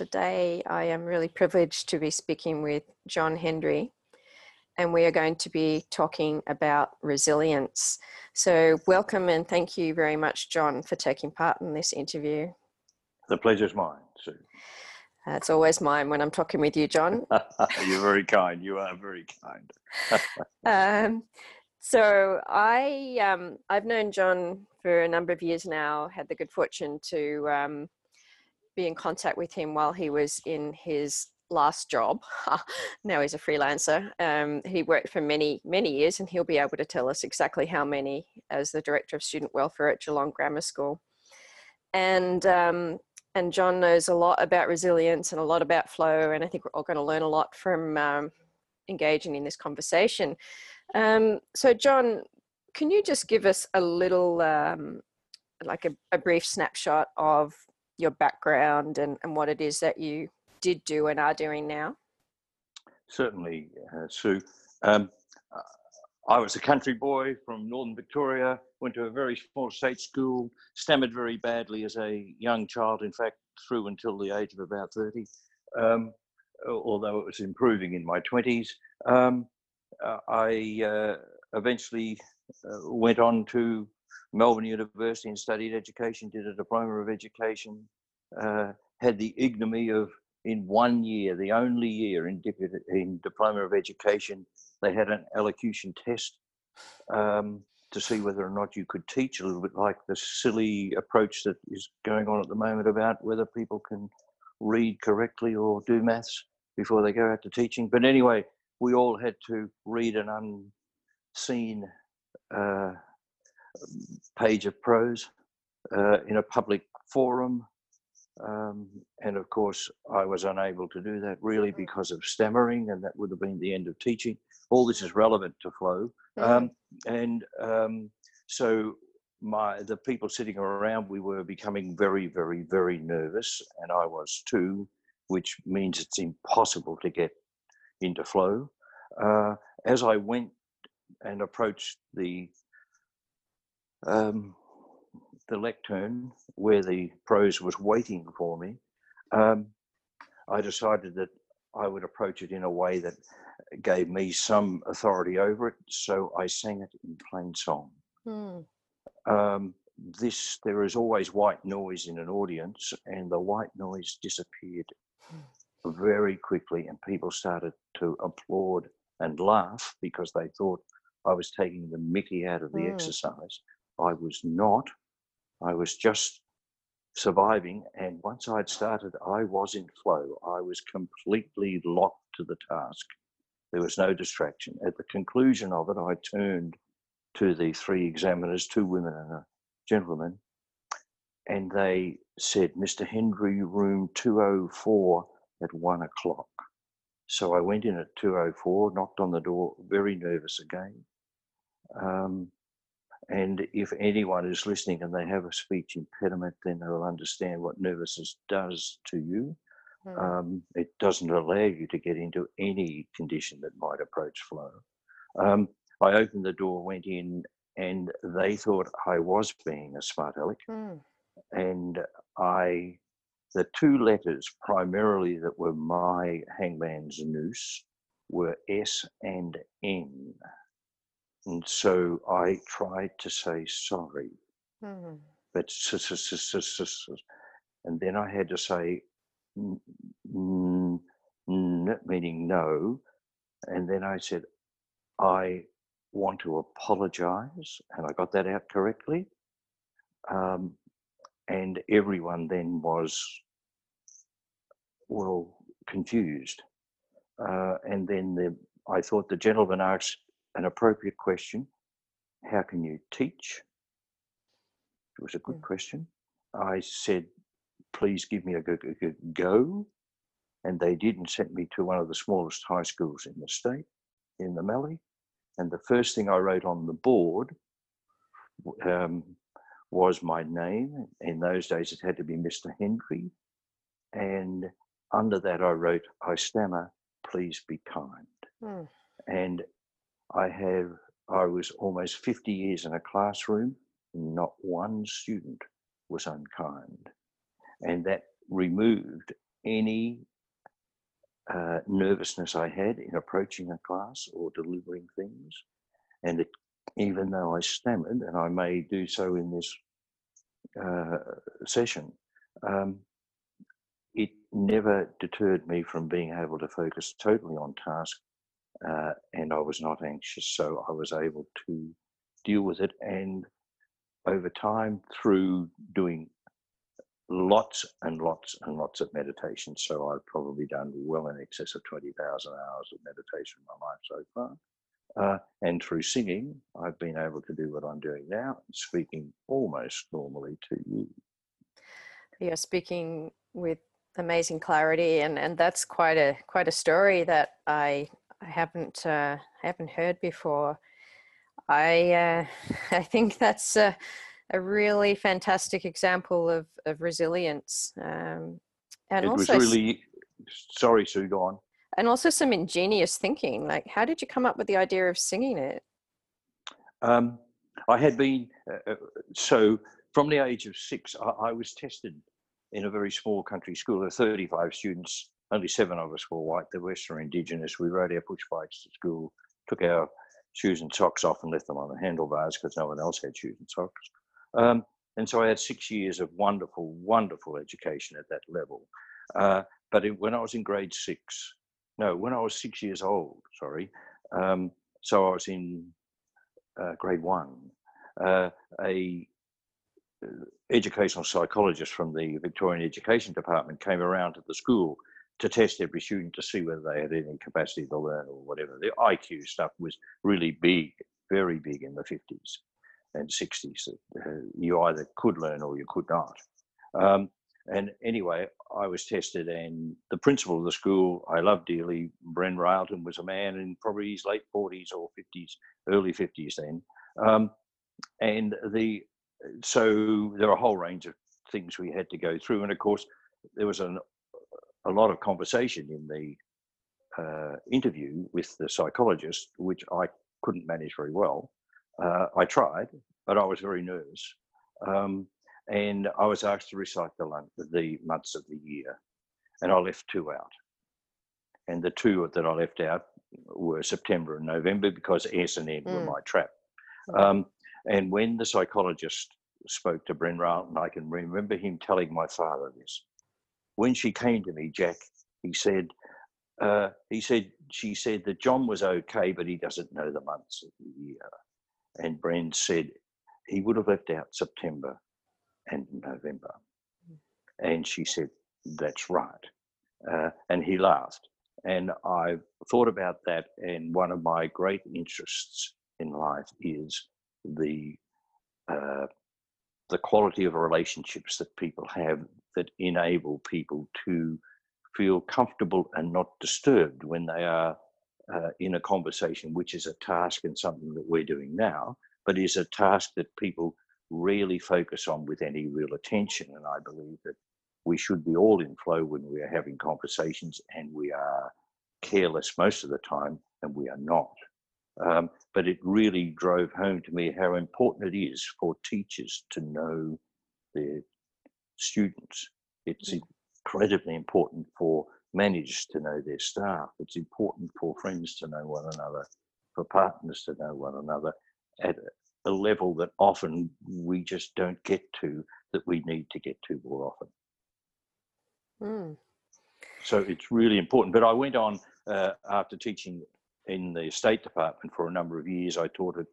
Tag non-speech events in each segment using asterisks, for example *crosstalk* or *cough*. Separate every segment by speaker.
Speaker 1: today I am really privileged to be speaking with John Hendry, and we are going to be talking about resilience. So, welcome and thank you very much, John, for taking part in this interview.
Speaker 2: The pleasure's mine, Sue.
Speaker 1: Uh, it's always mine when I'm talking with you, John. *laughs*
Speaker 2: You're very kind. You are very kind. *laughs*
Speaker 1: um, so I um, I've known John for a number of years now. Had the good fortune to um, be in contact with him while he was in his last job. *laughs* now he's a freelancer. Um, he worked for many, many years, and he'll be able to tell us exactly how many as the director of student welfare at Geelong Grammar School. And um, and John knows a lot about resilience and a lot about flow, and I think we're all going to learn a lot from um, engaging in this conversation. Um, so, John, can you just give us a little, um, like a, a brief snapshot of your background and, and what it is that you did do and are doing now?
Speaker 2: Certainly, uh, Sue. Um, I was a country boy from northern Victoria, went to a very small state school, stammered very badly as a young child, in fact, through until the age of about 30, um, although it was improving in my 20s. Um, uh, I uh, eventually uh, went on to Melbourne University and studied education, did a diploma of education, uh, had the ignominy of in one year, the only year in, in diploma of education, they had an elocution test um, to see whether or not you could teach, a little bit like the silly approach that is going on at the moment about whether people can read correctly or do maths before they go out to teaching. But anyway, we all had to read an unseen uh, page of prose uh, in a public forum um, and of course, I was unable to do that really mm. because of stammering, and that would have been the end of teaching. All this is relevant to flow. Um, and um, so, my the people sitting around, we were becoming very, very, very nervous, and I was too, which means it's impossible to get into flow. Uh, as I went and approached the um, the lectern where the prose was waiting for me, um, I decided that I would approach it in a way that gave me some authority over it. So I sang it in plain song. Hmm. Um, this there is always white noise in an audience, and the white noise disappeared very quickly, and people started to applaud and laugh because they thought I was taking the Mickey out of the mm. exercise. I was not. I was just surviving. And once I'd started, I was in flow. I was completely locked to the task. There was no distraction. At the conclusion of it, I turned to the three examiners, two women and a gentleman, and they said, Mr. Hendry, room 204 at one o'clock. So I went in at 204, knocked on the door, very nervous again. Um, and if anyone is listening and they have a speech impediment, then they'll understand what nervousness does to you. Mm. Um, it doesn't allow you to get into any condition that might approach flow. Um, I opened the door, went in, and they thought I was being a smart aleck. Mm. And I, the two letters primarily that were my hangman's noose were S and N. And so I tried to say sorry, mm-hmm. but and then I had to say meaning no, and then I said I want to apologize, and I got that out correctly. Um, and everyone then was well confused, uh, and then the I thought the gentleman asked an appropriate question. How can you teach? It was a good yeah. question. I said, please give me a go. And they did and sent me to one of the smallest high schools in the state, in the Mallee. And the first thing I wrote on the board um, was my name. In those days, it had to be Mr. Hendry. And under that, I wrote, I stammer, please be kind. Mm. And I have, I was almost 50 years in a classroom, not one student was unkind. And that removed any uh, nervousness I had in approaching a class or delivering things. And it, even though I stammered, and I may do so in this uh, session, um, it never deterred me from being able to focus totally on task. Uh, and I was not anxious, so I was able to deal with it. And over time, through doing lots and lots and lots of meditation. So I've probably done well in excess of 20,000 hours of meditation in my life so far. Uh, and through singing, I've been able to do what I'm doing now, speaking almost normally to you.
Speaker 1: You're speaking with amazing clarity, and, and that's quite a quite a story that I I haven't uh, haven't heard before. I uh, *laughs* I think that's uh, a really fantastic example of, of resilience. Um,
Speaker 2: and it also, was really, sorry, Sue, go on.
Speaker 1: And also some ingenious thinking. Like, how did you come up with the idea of singing it?
Speaker 2: Um, I had been, uh, uh so from the age of six, I, I, was tested in a very small country school. Were 35 students, only seven of us were white, the rest were indigenous. We rode our push bikes to school, took our shoes and socks off and left them on the handlebars because no one else had shoes and socks. Um, and so I had six years of wonderful, wonderful education at that level. Uh, but it, when I was in grade six, no, when I was six years old, sorry, um, so I was in uh, grade one, uh, a uh, educational psychologist from the Victorian Education Department came around to the school to test every student to see whether they had any capacity to learn or whatever. The IQ stuff was really big, very big in the 50s and 60s. Uh, you either could learn or you could not. Um, and anyway, I was tested, and the principal of the school I loved dearly, Bren Railton, was a man in probably his late 40s or 50s, early 50s then. Um, and the so there were a whole range of things we had to go through, and of course there was an, a lot of conversation in the uh, interview with the psychologist, which I couldn't manage very well. Uh, I tried, but I was very nervous. Um, and I was asked to recite the, the months of the year, and I left two out. And the two that I left out were September and November because S and M mm. were my trap. Um, and when the psychologist spoke to Bren Railton, I can remember him telling my father this. When she came to me, Jack, he said, uh, he said, she said that John was okay, but he doesn't know the months of the year. And Bren said he would have left out September and November. And she said, That's right. Uh, and he laughed. And I thought about that. And one of my great interests in life is the uh, the quality of relationships that people have that enable people to feel comfortable and not disturbed when they are uh, in a conversation, which is a task and something that we're doing now, but is a task that people really focus on with any real attention. And I believe that we should be all in flow when we are having conversations, and we are careless most of the time, and we are not. Um, but it really drove home to me how important it is for teachers to know their students. It's incredibly important for managers to know their staff. It's important for friends to know one another, for partners to know one another at a level that often we just don't get to that we need to get to more often. Mm. So it's really important. But I went on uh, after teaching in the State Department for a number of years. I taught at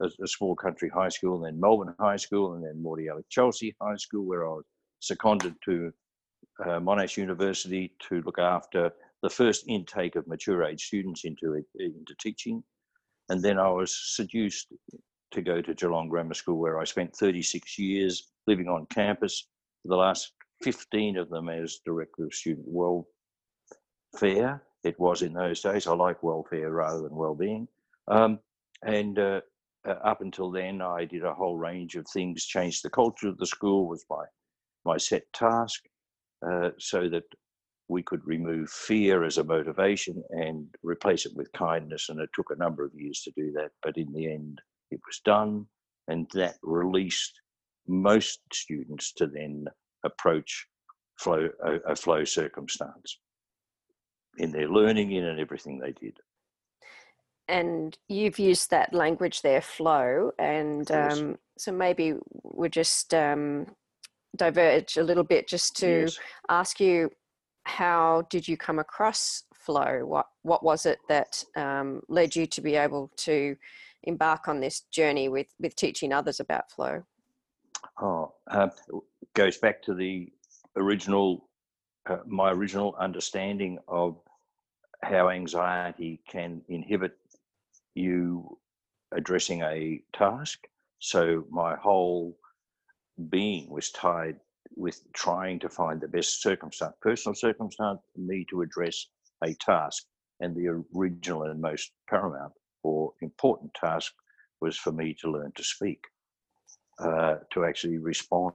Speaker 2: a, a small country high school, and then Melbourne High School, and then Mordialloc Chelsea High School, where I was seconded to uh, Monash University to look after the first intake of mature age students into into teaching, and then I was seduced to go to Geelong Grammar School, where I spent 36 years living on campus. The last 15 of them as director of student welfare. It was in those days. I like welfare rather than well-being. Um, and uh, uh, up until then, I did a whole range of things. Changed the culture of the school was my my set task, uh, so that we could remove fear as a motivation and replace it with kindness. And it took a number of years to do that, but in the end, it was done, and that released most students to then approach flow a, a flow circumstance in their learning in and everything they did
Speaker 1: and you've used that language there flow and um, so maybe we're just um, diverge a little bit just to
Speaker 2: yes.
Speaker 1: ask you how did you come across flow? What what was it that um, led you to be able to embark on this journey with with teaching others about flow?
Speaker 2: Oh, uh, goes back to the original, uh, my original understanding of how anxiety can inhibit you addressing a task. So my whole being was tied with trying to find the best circumstance, personal circumstance for me to address a task. And the original and most paramount or important task was for me to learn to speak uh, to actually respond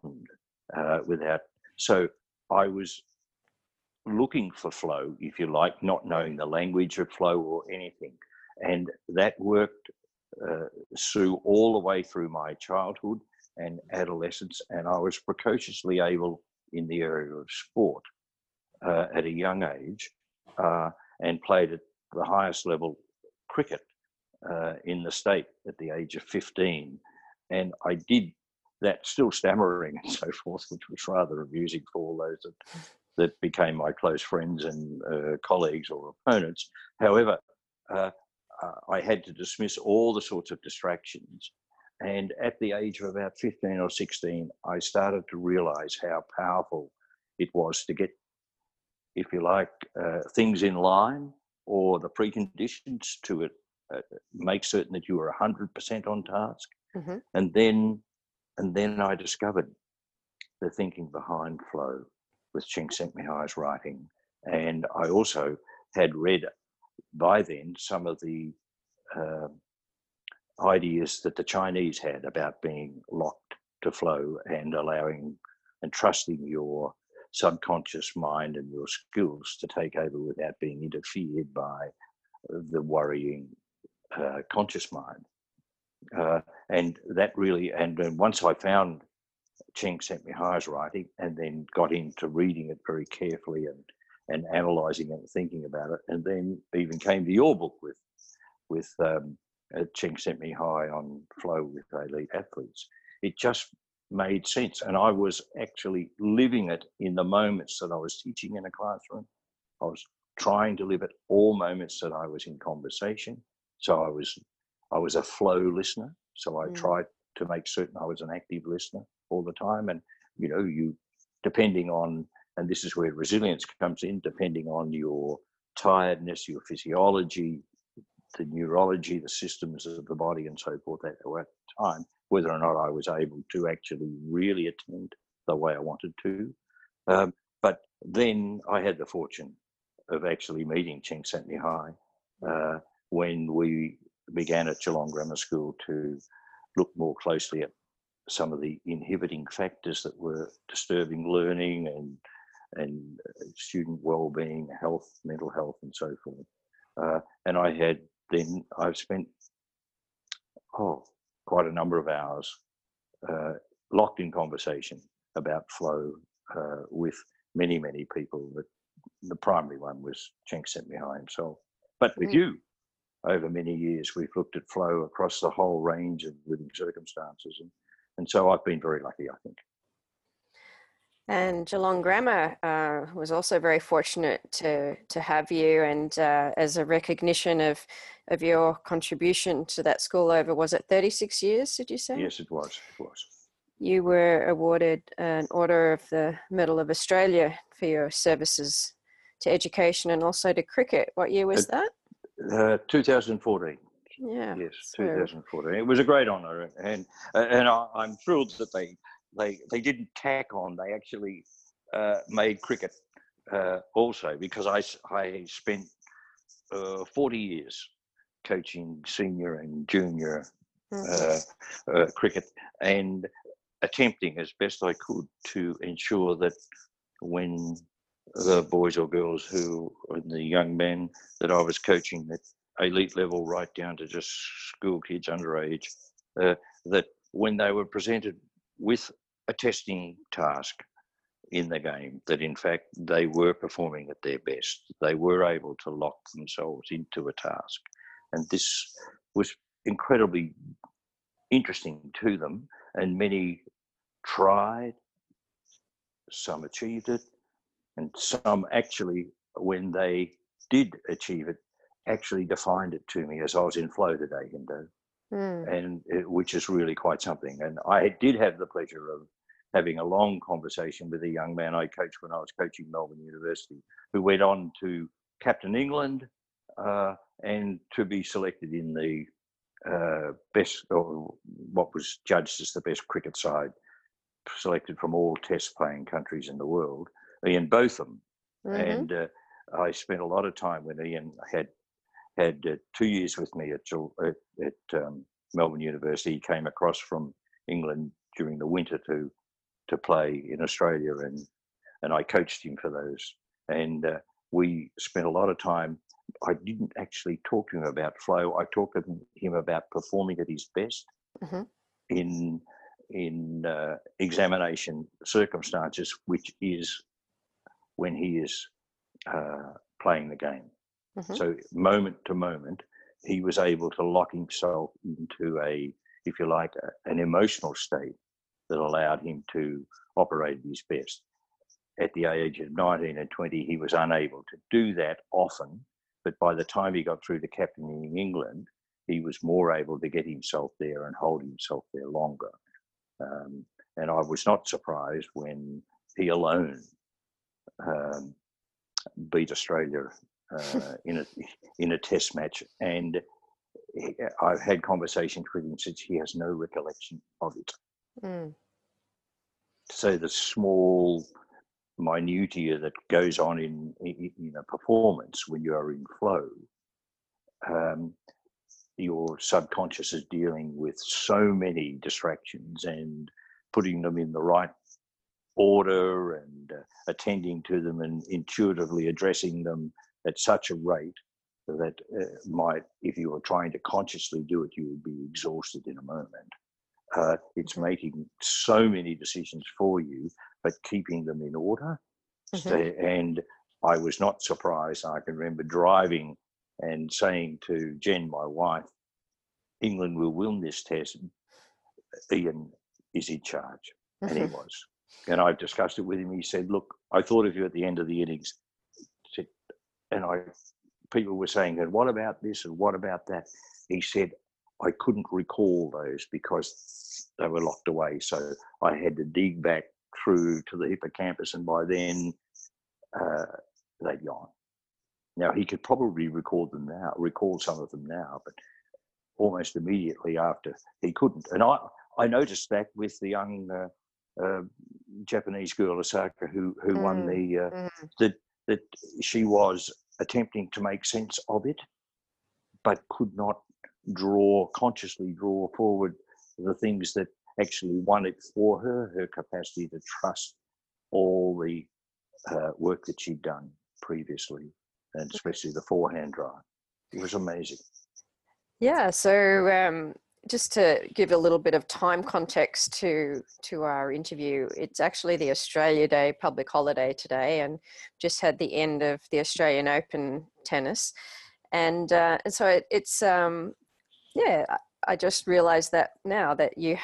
Speaker 2: uh, without. So I was looking for flow, if you like, not knowing the language of flow or anything. And that worked uh, through all the way through my childhood and adolescence. And I was precociously able in the area of sport uh, at a young age uh, and played at the highest level cricket uh, in the state at the age of 15 and I did that still stammering and *laughs* so forth, which was rather amusing for all those that, that became my close friends and uh, colleagues or opponents. However, uh, I had to dismiss all the sorts of distractions. And at the age of about 15 or 16, I started to realize how powerful it was to get, if you like, uh, things in line or the preconditions to it, uh, make certain that you were 100% on task
Speaker 1: Mhm.
Speaker 2: and then and then I discovered the thinking behind flow with Csikszentmihalyi's writing, and I also had read by then some of the uh, ideas that the Chinese had about being locked to flow and allowing and trusting your subconscious mind and your skills to take over without being interfered by the worrying uh, conscious mind. Uh, and that really, and then once I found Cheng Csikszentmihalyi's writing and then got into reading it very carefully and, and analysing it and thinking about it, and then even came to your book with with um, uh, Mihaly on flow with elite athletes. It just made sense, and I was actually living it in the moments that I was teaching in a classroom. I was trying to live it all moments that I was in conversation. So I was I was a flow listener. So I
Speaker 1: Mm.
Speaker 2: tried to make certain I was an active listener all the time. And, you know, you, depending on, and this is where resilience comes in, depending on your tiredness, your physiology, the neurology, the systems of the body, and so forth at that time, whether or not I was able to actually really attend the way I wanted to. Um, but then I had the fortune of actually meeting Cheng Csikszentmihalyi uh, when we began at Geelong Grammar School to look more closely at some of the inhibiting factors that were disturbing learning and and uh, student well-being, health, mental health, and so forth. Uh, and I had then I've spent oh quite a number of hours uh, locked in conversation about flow uh, with many many people. But the primary one was Cheng Csikszentmihalyi himself. But with
Speaker 1: Mm.
Speaker 2: you, over many years, we've looked at flow across the whole range of living circumstances, and and so I've been very lucky, I think.
Speaker 1: And Geelong Grammar uh, was also very fortunate to to have you, and uh, as a recognition of of your contribution to that school over was it thirty six years? Did you say?
Speaker 2: Yes, it was. It was.
Speaker 1: You were awarded an Order of the Medal of Australia for your services to education and also to cricket. What year was that?
Speaker 2: Uh, 2014.
Speaker 1: Yeah.
Speaker 2: Yes,
Speaker 1: so-
Speaker 2: 2014. It was a great honour, and and I, I'm thrilled that they they they didn't tack on. They actually uh, made cricket uh, also because I I spent uh, 40 years coaching senior and junior
Speaker 1: Mhm.
Speaker 2: uh, uh, cricket and attempting as best I could to ensure that when the boys or girls who and the young men that I was coaching at elite level right down to just school kids underage uh, that when they were presented with a testing task in the game that in fact they were performing at their best. They were able to lock themselves into a task. And this was incredibly interesting to them. And many tried, some achieved it, and some actually, when they did achieve it, actually defined it to me as I was in flow today, Hindo, mm. and it, which is really quite something. And I did have the pleasure of having a long conversation with a young man I coached when I was coaching Melbourne University, who went on to captain England uh, and to be selected in the uh, best, or what was judged as the best cricket side, selected from all Test playing countries in the world, Ian Botham, mm-hmm. and uh, I spent a lot of time when Ian had had uh, two years with me at at, at um, Melbourne University. He came across from England during the winter to to play in Australia, and and I coached him for those. And uh, we spent a lot of time. I didn't actually talk to him about flow. I talked to him about performing at his best mm-hmm. in in uh, examination circumstances, which is when he is uh, playing the game. Mm-hmm. So moment to moment, he was able to lock himself into a, if you like, a, an emotional state that allowed him to operate at his best. At the age of 19 and 20, he was unable to do that often, but by the time he got through to captaining England, he was more able to get himself there and hold himself there longer. Um, and I was not surprised when he alone um, beat Australia uh, *laughs* in a in a Test match, and I've had conversations with him since he has no recollection of it. Mm. So the small minutia that goes on in, in, in a performance when you are in flow, um, your subconscious is dealing with so many distractions and putting them in the right order and uh, attending to them and intuitively addressing them at such a rate that uh, might, if you were trying to consciously do it, you would be exhausted in a moment. Uh, it's making so many decisions for you, but keeping them in order. Mm-hmm. And I was not surprised. I can remember driving and saying to Jen, my wife, England will win this test. Ian is in charge. Mm-hmm. And he mm-hmm. was. And I've discussed it with him. He said, Look, I thought of you at the end of the innings. And I people were saying, and what about this and what about that? He said, I couldn't recall those because they were locked away. So I had to dig back through to the hippocampus, and by then uh, they'd gone. Now he could probably record them now, recall some of them now, but almost immediately after he couldn't. And I, I noticed that with the young uh, uh, Japanese girl Osaka who who mm. won the uh, mm. that that she was attempting to make sense of it, but could not draw consciously draw forward the things that actually won it for her, her capacity to trust all the uh, work that she'd done previously, and especially the forehand drive. It was amazing.
Speaker 1: Yeah, so um, just to give a little bit of time context to to our interview, it's actually the Australia Day public holiday today, and just had the end of the Australian Open tennis, and uh, and so it, it's um, yeah, I just realised that now that you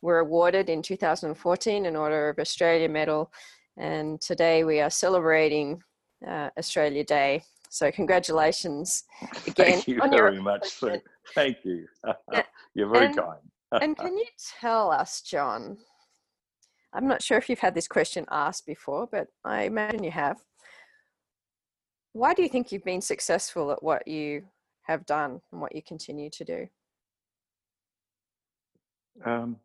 Speaker 1: were awarded in 2014 an Order of Australia medal, and today we are celebrating uh, Australia Day. So congratulations *laughs* again.
Speaker 2: Thank you very much. Sir. Thank you. You're very
Speaker 1: and,
Speaker 2: kind.
Speaker 1: and can you tell us, John? I'm not sure if you've had this question asked before, but I imagine you have. Why do you think you've been successful at what you have done and what you continue to do?
Speaker 2: Um,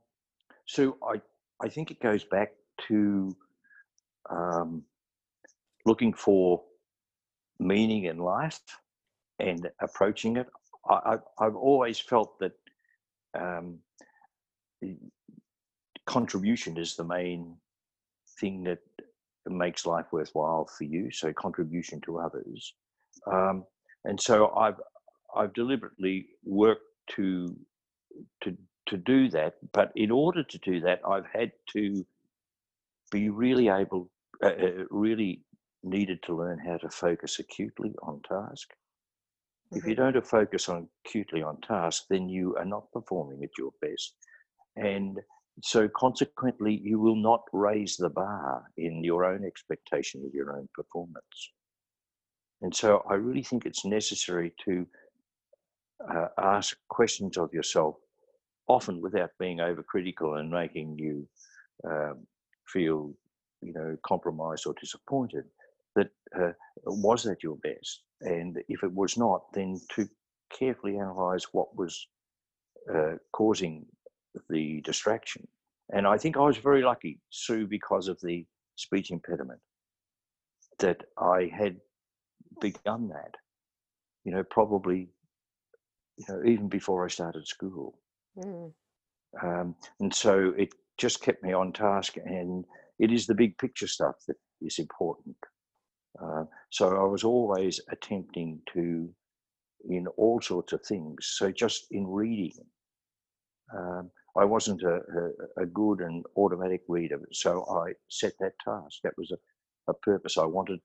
Speaker 2: so I, I think it goes back to um, looking for meaning in life and approaching it. I, have always felt that um, contribution is the main thing that makes life worthwhile for you. So contribution to others, um, and so I've I've deliberately worked to to to do that. But in order to do that, I've had to be really able uh, uh, really needed to learn how to focus acutely on task. Mm-hmm. If you mm-hmm. don't focus on acutely on task, then you are not performing at your best. And so consequently, you will not raise the bar in your own expectation of your own performance. And so I really think it's necessary to uh, ask questions of yourself, often without being overcritical and making you um, feel, you know, compromised or disappointed. That uh, was that your best, and if it was not, then to carefully analyze what was uh, causing the distraction. And I think I was very lucky, Sue, because of the speech impediment, that I had begun that, you know, probably, you know, even before I started school. Mm. Um, and so it just kept me on task, and it is the big picture stuff that is important. Uh, so I was always attempting to, in all sorts of things. So just in reading, um, I wasn't a, a, a, good and automatic reader, so I set that task. That was a, a purpose. I wanted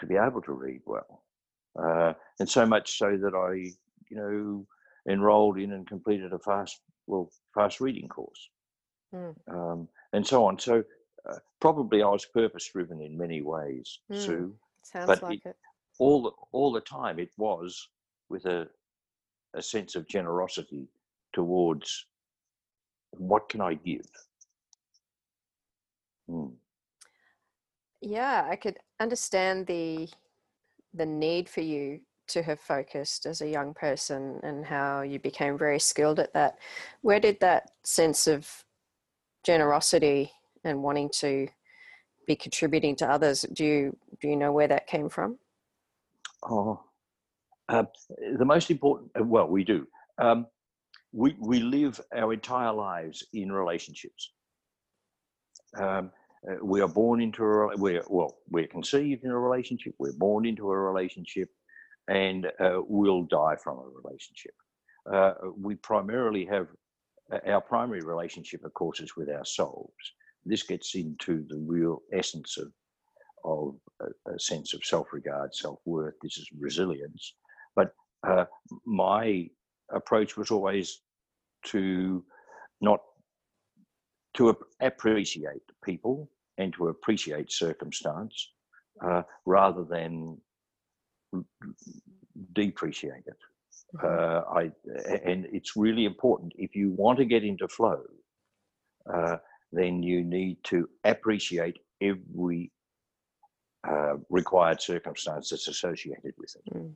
Speaker 2: to be able to read well. Uh, and so much so that I, you know, enrolled in and completed a fast, well, fast reading course, mm. um, and so on. So uh, probably I was purpose driven in many ways, mm. Sue.
Speaker 1: Sounds but like it, it.
Speaker 2: All the, all the time, it was with a a sense of generosity towards what can I give.
Speaker 1: Mm yeah i could understand the the need for you to have focused as a young person and how you became very skilled at that. Where did that sense of generosity and wanting to be contributing to others do you do you know where that came from?
Speaker 2: Oh uh, the most important uh, well we do. Um, we we live our entire lives in relationships. Um, uh, we are born into a we're well we're conceived in a relationship we're born into a relationship and uh, we'll die from a relationship. Uh, we primarily have uh, our primary relationship of course is with ourselves. This gets into the real essence of of a, a sense of self-regard self-worth. This is resilience. But uh, my approach was always to not to appreciate people and to appreciate circumstance uh, rather than depreciate it. Mm-hmm. Uh, I, and it's really important if you want to get into flow, uh, then you need to appreciate every uh, required circumstance that's associated with it. Mm.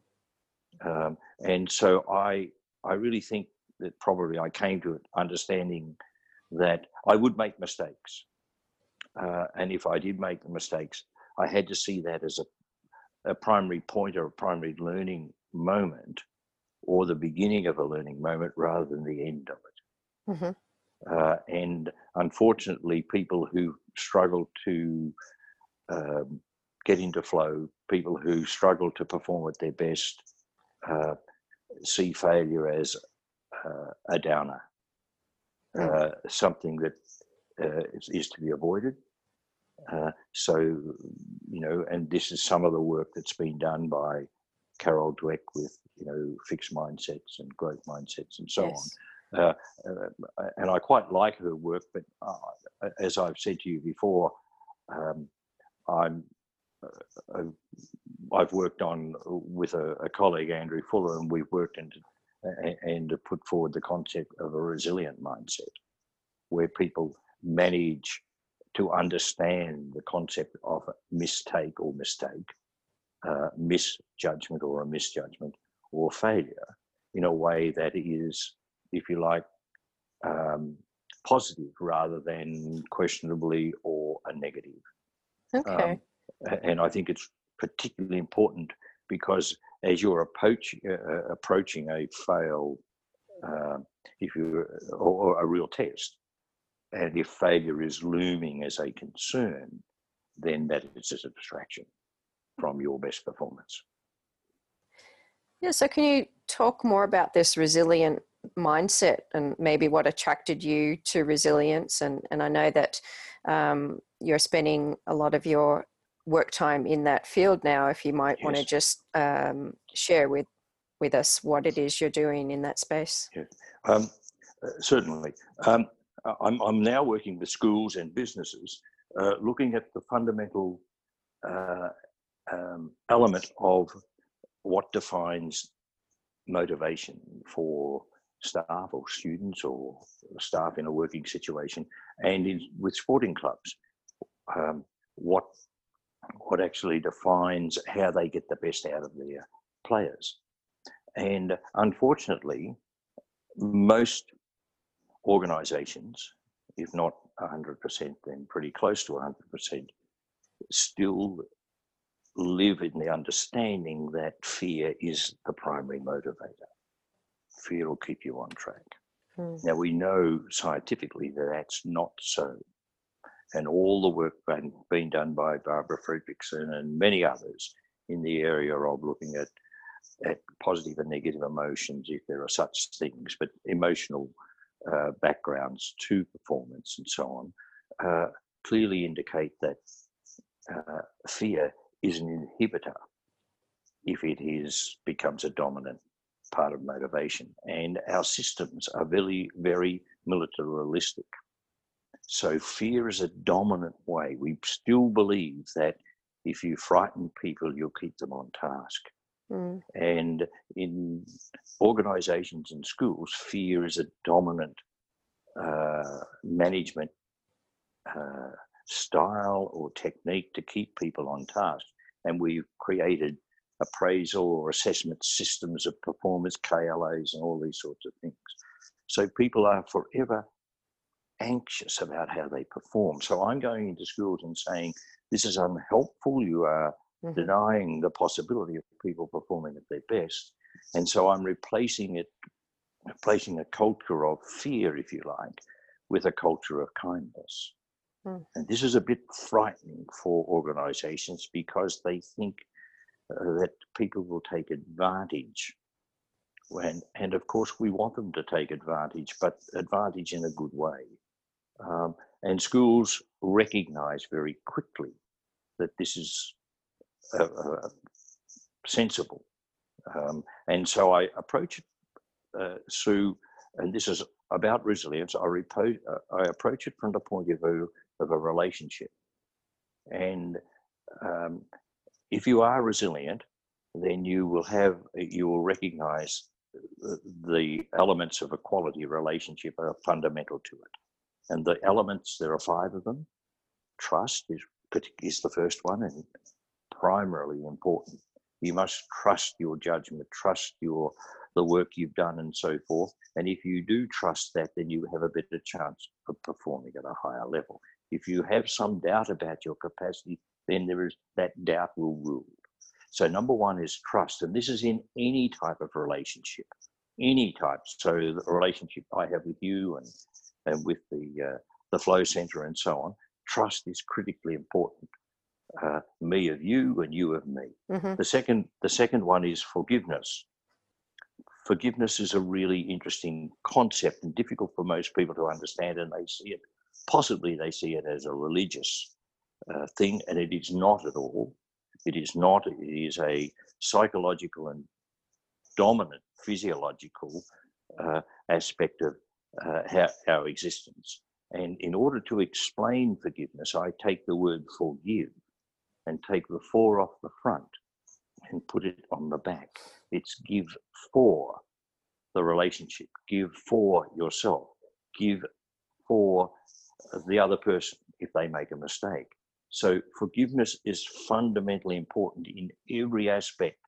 Speaker 2: Um, and so I, I really think that probably I came to it understanding that I would make mistakes. Uh, and if I did make the mistakes, I had to see that as a, a primary point or a primary learning moment or the beginning of a learning moment rather than the end of it. Mm-hmm. Uh, and unfortunately, people who struggle to um, get into flow, people who struggle to perform at their best, uh, see failure as uh, a downer, uh, something that uh, is, is, to be avoided. Uh, so, you know, and this is some of the work that's been done by Carol Dweck with, you know, fixed mindsets and growth mindsets and so yes. on. Uh, uh, and I quite like her work, but uh, as I've said to you before, um, I'm uh, I've worked on with a, a, colleague Andrew Fuller, and we've worked into and put forward the concept of a resilient mindset, where people manage to understand the concept of mistake or mistake, uh, misjudgment or a misjudgment or failure in a way that is, if you like, um, positive rather than questionably or a negative.
Speaker 1: Okay.
Speaker 2: Um, and I think it's particularly important because as you're approach, uh, uh approaching a fail, uh, if you or, or a real test, and if failure is looming as a concern, then that is a distraction from your best performance.
Speaker 1: Yeah, so can you talk more about this resilient mindset and maybe what attracted you to resilience. And, and I know that um, you're spending a lot of your work time in that field now. If you might yes. want to just um, share with with us what it is you're doing in that space.
Speaker 2: Yeah. Um, uh, certainly. I'm, I'm now working with schools and businesses uh, looking at the fundamental uh, um, element of what defines motivation for staff or students or staff in a working situation and in, with sporting clubs. Um, what what actually defines how they get the best out of their players. And unfortunately most organizations if not 100% then pretty close to 100% still live in the understanding that fear is the primary motivator. Fear will keep you on track. Hmm. Now, we know scientifically that that's not so. And all the work been, being done by Barbara Fredrickson and many others in the area of looking at, at positive and negative emotions, if there are such things, but emotional uh, backgrounds to performance and so on, uh, clearly indicate that uh, fear is an inhibitor if it is becomes a dominant part of motivation. And our systems are very, very militaristic. So fear is a dominant way. We still believe that if you frighten people, you'll keep them on task. Mm. And in organizations and schools, fear is a dominant uh, management uh, style or technique to keep people on task and we've created appraisal or assessment systems of performance, KLAs, and all these sorts of things. So people are forever anxious about how they perform. So I'm going into schools and saying, this is unhelpful. You are mm-hmm. denying the possibility of people performing at their best. And so I'm replacing it, replacing a culture of fear, if you like, with a culture of kindness. Mm. And this is a bit frightening for organizations because they think uh, that people will take advantage. When, and of course, we want them to take advantage, but advantage in a good way. Um, and schools recognize very quickly that this is sensible. Um, and so I approach it, uh, Sue, and this is about resilience. I, uh, I approach it from the point of view of a relationship. And um, if you are resilient, then you will have, you will recognize the elements of a quality relationship are fundamental to it. And the elements, there are five of them. Trust is, is the first one and primarily important. You must trust your judgment, trust your the work you've done and so forth. And if you do trust that, then you have a better chance of performing at a higher level. If you have some doubt about your capacity, then there is that doubt will rule. So number one is trust, and this is in any type of relationship, any type. So the relationship I have with you and and with the uh, the flow center and so on, trust is critically important. Uh, me of you and you of me. Mm-hmm. The second the second one is forgiveness. Forgiveness is a really interesting concept and difficult for most people to understand, and they see it possibly they see it as a religious uh, thing, and it is not at all. It is not. It is a psychological and dominant physiological uh, aspect of uh, our, our existence. And in order to explain forgiveness, I take the word forgive and take the four off the front and put it on the back. It's give for the relationship, give for yourself, give for the other person if they make a mistake. So forgiveness is fundamentally important in every aspect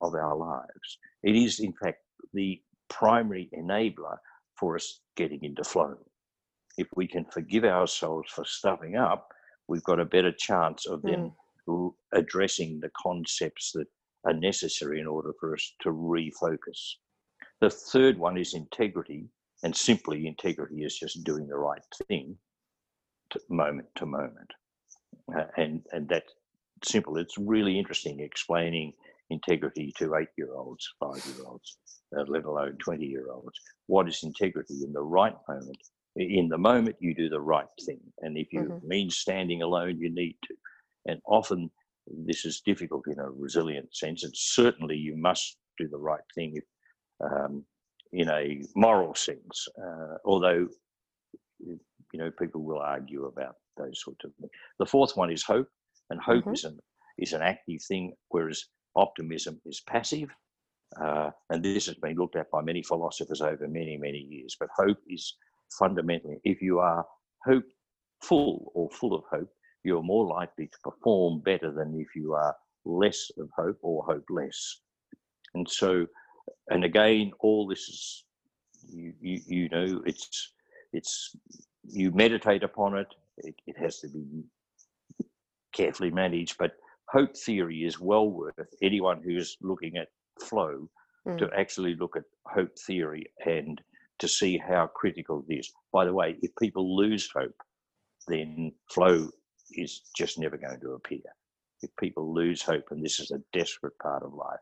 Speaker 2: of our lives. It is, in fact, the primary enabler for us getting into flow. If we can forgive ourselves for stuffing up, we've got a better chance of then mm. Addressing the concepts that are necessary in order for us to refocus. The third one is integrity, and simply integrity is just doing the right thing to moment to moment. Uh, and and that's simple. It's really interesting explaining integrity to eight year olds, five year olds, uh, let alone 20 year olds. What is integrity in the right moment? In the moment, you do the right thing. And if you mm-hmm. mean standing alone, you need to. And often this is difficult in a resilient sense. And certainly you must do the right thing if, um, in a moral sense, uh, although you know people will argue about those sorts of things. The fourth one is hope, and hope mm-hmm. is an is an active thing, whereas optimism is passive. Uh, and this has been looked at by many philosophers over many, many years. But hope is fundamentally, if you are hopeful or full of hope, you're more likely to perform better than if you are less of hope or hopeless. And so, and again, all this is, you, you, you know, it's, it's, you meditate upon it. it. It has to be carefully managed, but hope theory is well worth anyone who's looking at flow mm. to actually look at hope theory and to see how critical it is. By the way, if people lose hope, then flow is just never going to appear. If people lose hope, and this is a desperate part of life,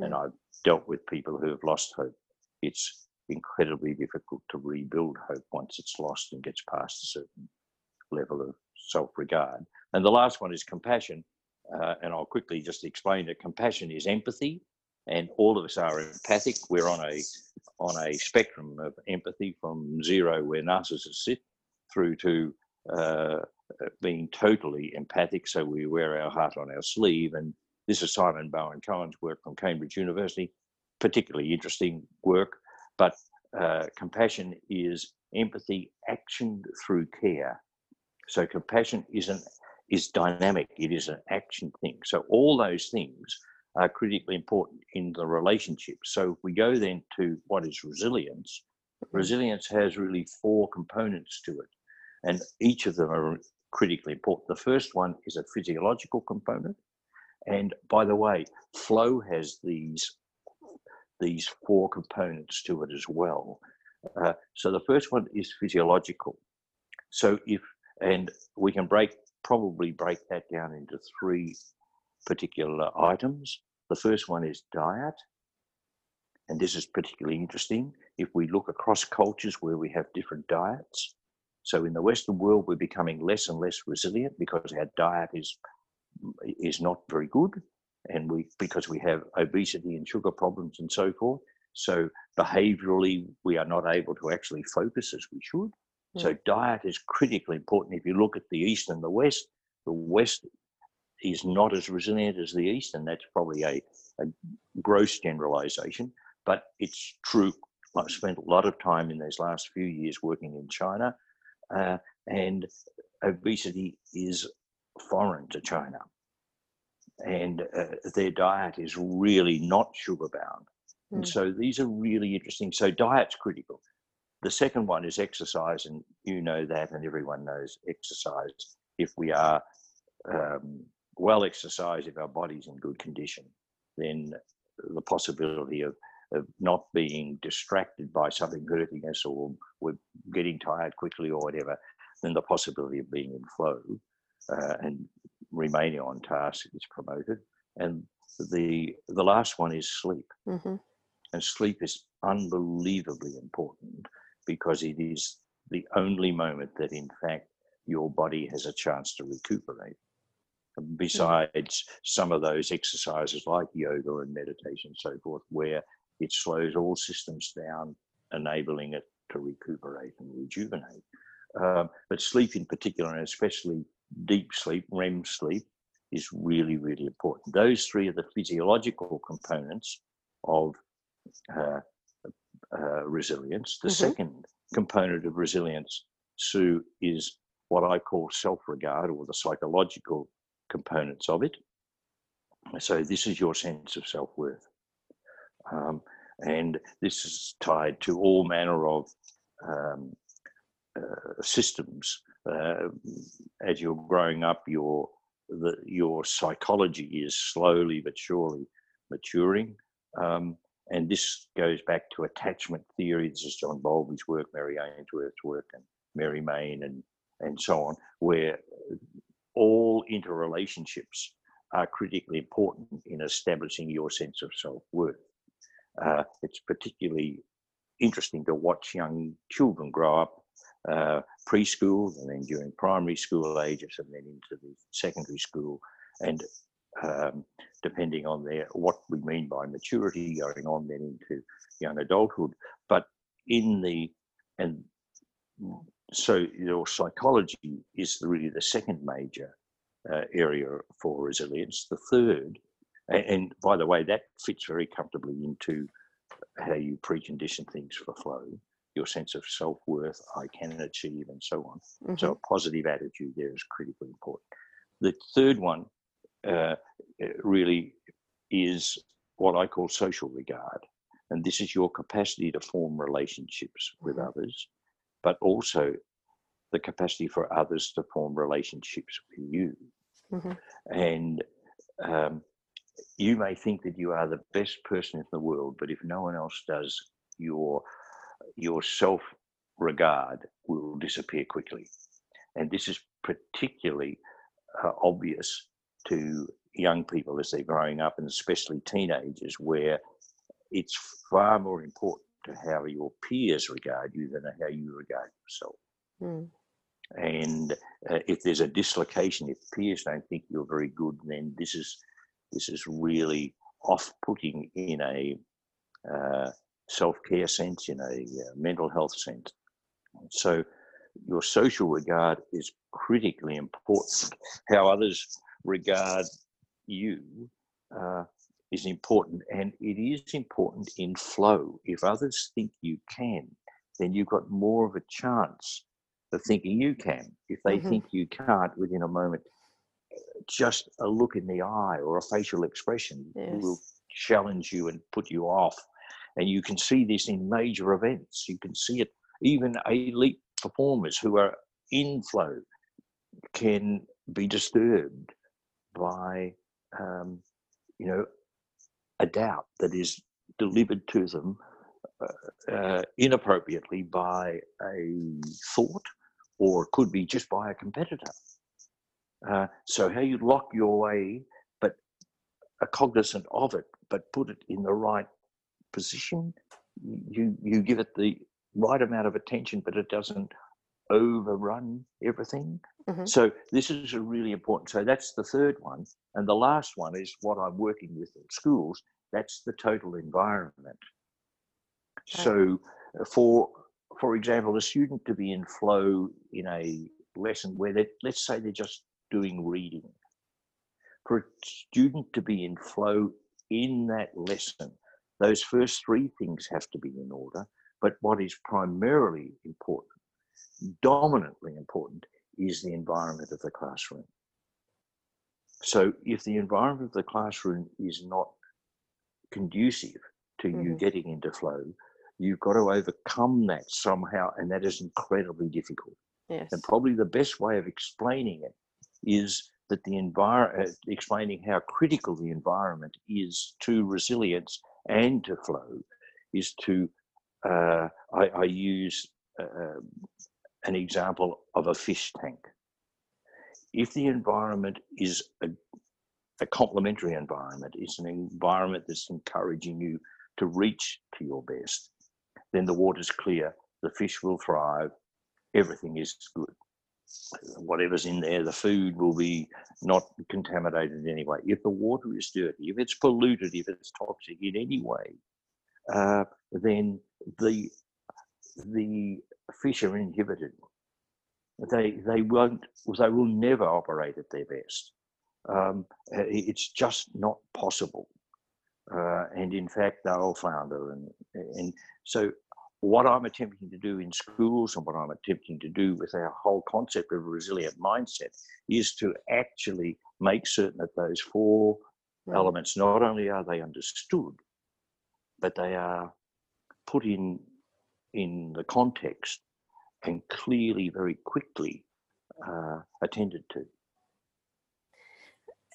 Speaker 2: mm. and I've dealt with people who have lost hope, it's incredibly difficult to rebuild hope once it's lost and gets past a certain level of self regard. And the last one is compassion. Uh, and I'll quickly just explain that compassion is empathy, and all of us are empathic. We're on a on a spectrum of empathy from zero, where narcissists sit, through to uh, being totally empathic. So we wear our heart on our sleeve, and this is Simon Baron-Cohen's work from Cambridge University, particularly interesting work. But uh, compassion is empathy actioned through care. So compassion isn't is dynamic, it is an action thing. So all those things are critically important in the relationship. So if we go then to what is resilience, mm-hmm. resilience has really four components to it, and each of them are critically important. The first one is a physiological component, and by the way, flow has these these four components to it as well. Uh, so the first one is physiological. So if and we can break probably break that down into three particular items. The first one is diet. And this is particularly interesting if we look across cultures where we have different diets. So in the Western world, we're becoming less and less resilient because our diet is is not very good, and we because we have obesity and sugar problems and so forth. So behaviorally, we are not able to actually focus as we should. So mm. diet is critically important. If you look at the East and the West, the West is not as resilient as the East, and that's probably a, a gross generalization, but it's true. I've spent a lot of time in these last few years working in China, uh, and obesity is foreign to China. And uh, their diet is really not sugar bound. Mm. And so these are really interesting. So diet's critical. The second one is exercise, and you know that, and everyone knows exercise. If we are um, well exercised, if our body's in good condition, then the possibility of, of not being distracted by something hurting us or we're getting tired quickly or whatever, then the possibility of being in flow uh, and remaining on task is promoted. And the the last one is sleep, mm-hmm. and sleep is unbelievably important because it is the only moment that, in fact, your body has a chance to recuperate. Hmm. Besides some of those exercises like yoga and meditation and so forth, where it slows all systems down, enabling it to recuperate and rejuvenate. Um, but sleep in particular, and especially deep sleep, REM sleep, is really, really important. Those three are the physiological components of uh, uh, resilience. The mm-hmm. second component of resilience, Sue, is what I call self regard or the psychological components of it. So, this is your sense of self worth. Um, and this is tied to all manner of um, uh, systems. Uh, as you're growing up, your the, your psychology is slowly but surely maturing. Um, and this goes back to attachment theory. This is John Bowlby's work, Mary Ainsworth's work, and Mary Main, and, and so on, where all interrelationships are critically important in establishing your sense of self worth. Uh, it's particularly interesting to watch young children grow up uh, preschool and then during primary school ages and then into the secondary school and um, depending on their what we mean by maturity going on then into young adulthood. But in the and so your psychology is really the second major uh, area for resilience. The third and, and by the way that fits very comfortably into how you precondition things for flow your sense of self worth, I can achieve, and so on. Mm-hmm. So, a positive attitude there is critically important. The third one uh, really is what I call social regard. And this is your capacity to form relationships with mm-hmm. others, but also the capacity for others to form relationships with you. Mm-hmm. And um, you may think that you are the best person in the world, but if no one else does, you're your self regard will disappear quickly. And this is particularly uh, obvious to young people as they're growing up, and especially teenagers, where it's far more important to how your peers regard you than how you regard yourself. Mm. And uh, if there's a dislocation, if peers don't think you're very good, then this is this is really off-putting in a uh, self care sense, in a uh, mental health sense. So, your social regard is critically important. How others regard you uh, is important, and it is important in flow. If others think you can, then you've got more of a chance of thinking you can. If they mm-hmm. think you can't within a moment, just a look in the eye or a facial expression yes. will challenge you and put you off and you can see this in major events. You can see it even elite performers who are in flow can be disturbed by, um, you know, a doubt that is delivered to them uh, uh, inappropriately by a thought or it could be just by a competitor. Uh, so, how you lock your way, but are cognizant of it, but put it in the right position. You you give it the right amount of attention, but it doesn't overrun everything. Mm-hmm. So this is a really important. So that's the third one, and the last one is what I'm working with in schools. That's the total environment. Okay. So uh, for for example, a student to be in flow in a lesson where they let's say they're just doing reading. For a student to be in flow in that lesson, those first three things have to be in order. But what is primarily important, dominantly important, is the environment of the classroom. So if the environment of the classroom is not conducive to mm-hmm. you getting into flow, you've got to overcome that somehow, and that is incredibly difficult. Yes. And probably the best way of explaining it is that the environment, uh, explaining how critical the environment is to resilience and to flow is to, uh, I, I, use uh, an example of a fish tank. If the environment is a, a complementary environment, it's an environment that's encouraging you to reach to your best, then the water's clear, the fish will thrive, everything is good whatever's in there, the food will be not contaminated anyway. If the water is dirty, if it's polluted, if it's toxic in any way, uh, then the the fish are inhibited. They they won't they will never operate at their best. Um, it's just not possible. Uh, and in fact, they'll flounder. And, and so what I'm attempting to do in schools and what I'm attempting to do with our whole concept of a resilient mindset is to actually make certain that those four right. elements not only are they understood, but they are put in in the context and clearly, very quickly uh, attended to.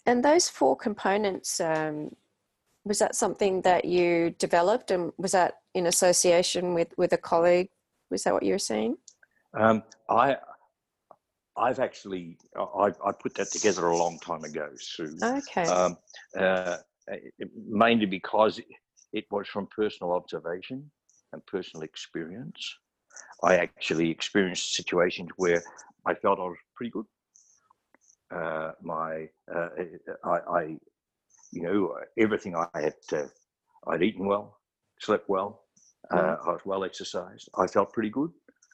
Speaker 1: And those four components um, was that something that you developed and was that in association with with a colleague was that what you were saying
Speaker 2: um, i I've actually I, I, put that together a long time ago, Sue.
Speaker 1: Okay.
Speaker 2: Um, uh, mainly because it was from personal observation and personal experience. I actually experienced situations where I felt I was pretty good. Uh, my, uh, I, I, you know, everything I had, uh, I'd eaten well, slept well, uh, mm-hmm. I was well exercised. I felt pretty good.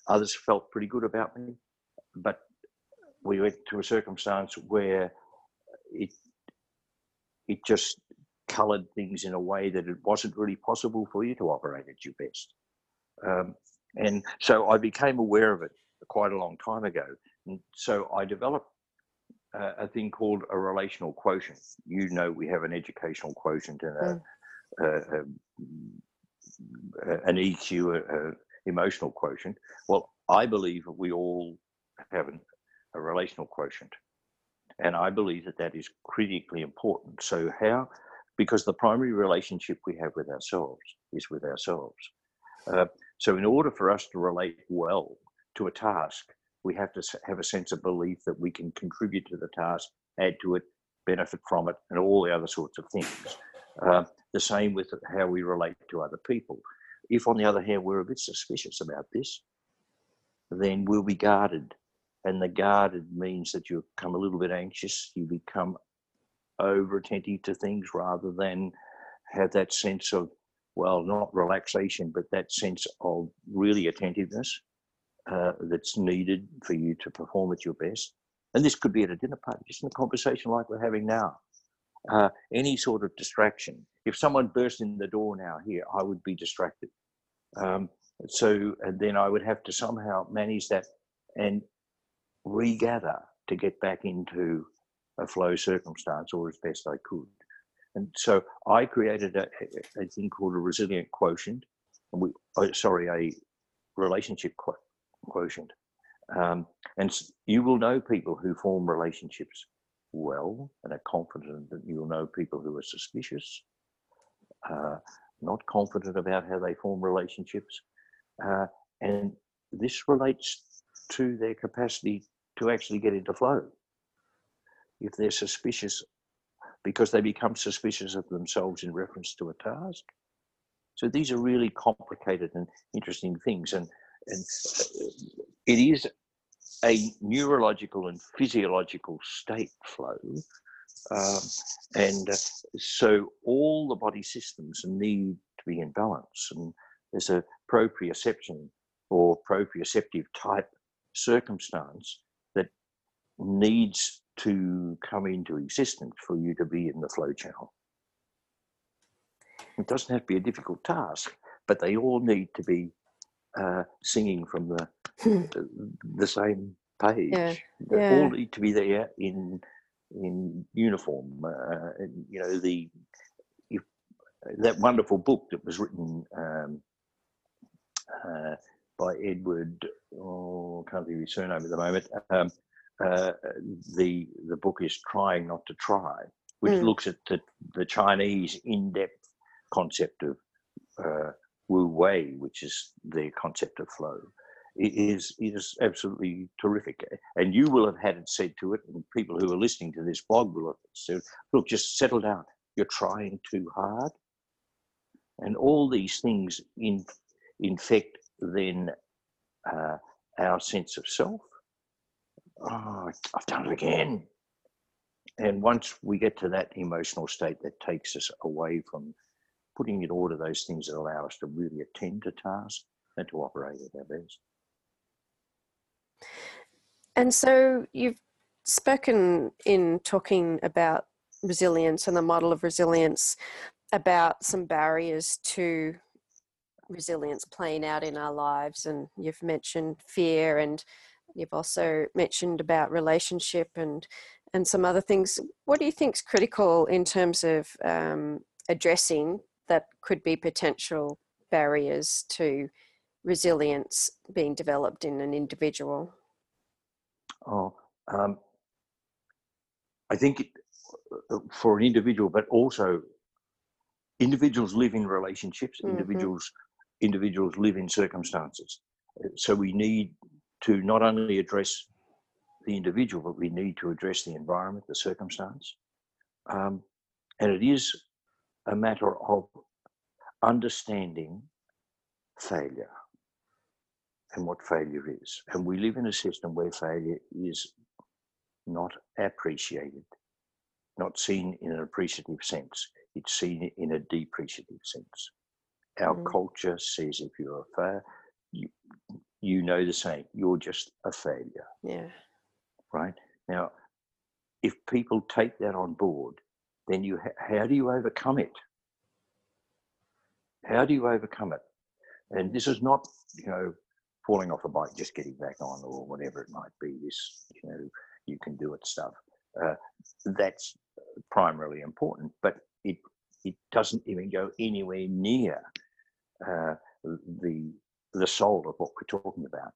Speaker 2: Others felt pretty good about me, but we went to a circumstance where it it just coloured things in a way that it wasn't really possible for you to operate at your best. Um, and so I became aware of it quite a long time ago. And so I developed uh, a thing called a relational quotient. You know, we have an educational quotient and a, mm. a, a, an EQ, emotional quotient. Well, I believe that we all have an, a relational quotient. And I believe that that is critically important. So, how, because the primary relationship we have with ourselves is with ourselves. Uh, so, in order for us to relate well to a task, we have to have a sense of belief that we can contribute to the task, add to it, benefit from it, and all the other sorts of things. Uh, the same with how we relate to other people. If, on the other hand, we're a bit suspicious about this, then we'll be guarded. And the guarded means that you become a little bit anxious, you become over attentive to things rather than have that sense of, well, not relaxation, but that sense of really attentiveness uh, that's needed for you to perform at your best. And this could be at a dinner party, just in a conversation like we're having now. Uh, any sort of distraction. If someone burst in the door now here, I would be distracted. Um, so and then I would have to somehow manage that and regather to get back into a flow circumstance or as best I could. And so I created a, a thing called a resilient quotient, and we, oh, sorry, a relationship quotient. Um, and you will know people who form relationships well and are confident that you'll know people who are suspicious, uh, not confident about how they form relationships. Uh, and this relates to their capacity to actually get into flow. If they're suspicious, because they become suspicious of themselves in reference to a task. So these are really complicated and interesting things. And, and uh, it is a neurological and physiological state flow. Um, and uh, so all the body systems need to be in balance. And there's a proprioception or proprioceptive type circumstance that needs to come into existence for you to be in the flow channel. It doesn't have to be a difficult task, but they all need to be uh, singing from the Hmm. the same page. Yeah. They yeah. all need to be there in in uniform. Uh, and, you know the if, that wonderful book that was written um, uh, by Edward. Oh, can't think of his surname at the moment. Um, uh, the the book is trying not to try, which mm. looks at the the Chinese in depth concept of uh, Wu Wei, which is the concept of flow is is absolutely terrific. And you will have had it said to it, and people who are listening to this blog will have said, "Look, just settle down. You're trying too hard." And all these things in, infect then uh, our sense of self. Oh, I've done it again. And once we get to that emotional state, that takes us away from putting in order those things that allow us to really attend to tasks and to operate at our best.
Speaker 1: And so you've spoken in talking about resilience and the model of resilience about some barriers to resilience playing out in our lives and you've mentioned fear and you've also mentioned about relationship and and some other things what do you think is critical in terms of um, addressing that could be potential barriers to resilience being developed in an individual
Speaker 2: Oh, um, I think it, uh, for an individual, but also individuals live in relationships. Mm-hmm. Individuals individuals live in circumstances. Uh, so we need to not only address the individual, but we need to address the environment, the circumstance. Um, and it is a matter of understanding failure and what failure is. And we live in a system where failure is not appreciated, not seen in an appreciative sense, it's seen in a depreciative sense. Our mm. culture says if you're a failure, you, you know the same, you're just a failure.
Speaker 1: Yeah.
Speaker 2: Right? Now, if people take that on board, then you how do you overcome it? How do you overcome it? And this is not, you know, falling off a bike, just getting back on, or whatever it might be. This, you know, you can do it stuff. Uh, that's primarily important, but it it doesn't even go anywhere near uh, the the soul of what we're talking about.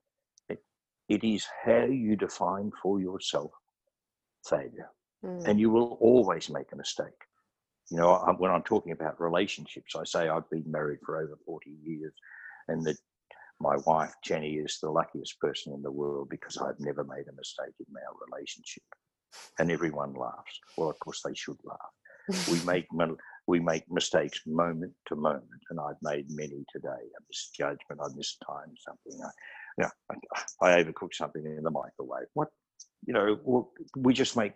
Speaker 2: It, it is how you define for yourself failure, mm. and you will always make a mistake. You know, I, when I'm talking about relationships, I say I've been married for over 40 years, and that my wife Jenny is the luckiest person in the world because I've never made a mistake in our relationship, and everyone laughs. Well, of course they should laugh. we *laughs* make we make mistakes moment to moment, and I've made many today. A misjudgment, I mistimed something. I, you know, I, I overcooked something in the microwave. What, you know, we just make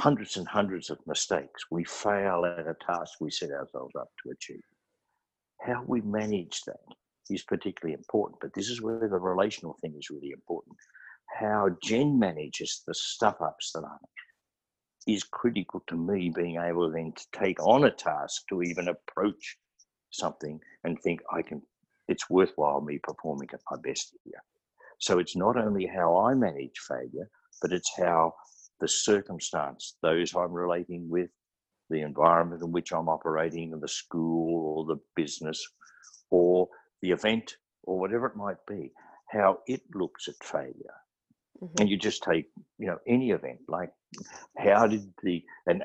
Speaker 2: hundreds and hundreds of mistakes. We fail at a task we set ourselves up to achieve. How we manage that is particularly important, but this is where the relational thing is really important. How Jen manages the stuff ups that I is critical to me being able then to take on a task to even approach something and think I can it's worthwhile me performing at my best here. So it's not only how I manage failure, but it's how the circumstance, those I'm relating with, the environment in which I'm operating, the school or the business or the event or whatever it might be, how it looks at failure Mm-hmm. And you just take, you know, any event like how did the and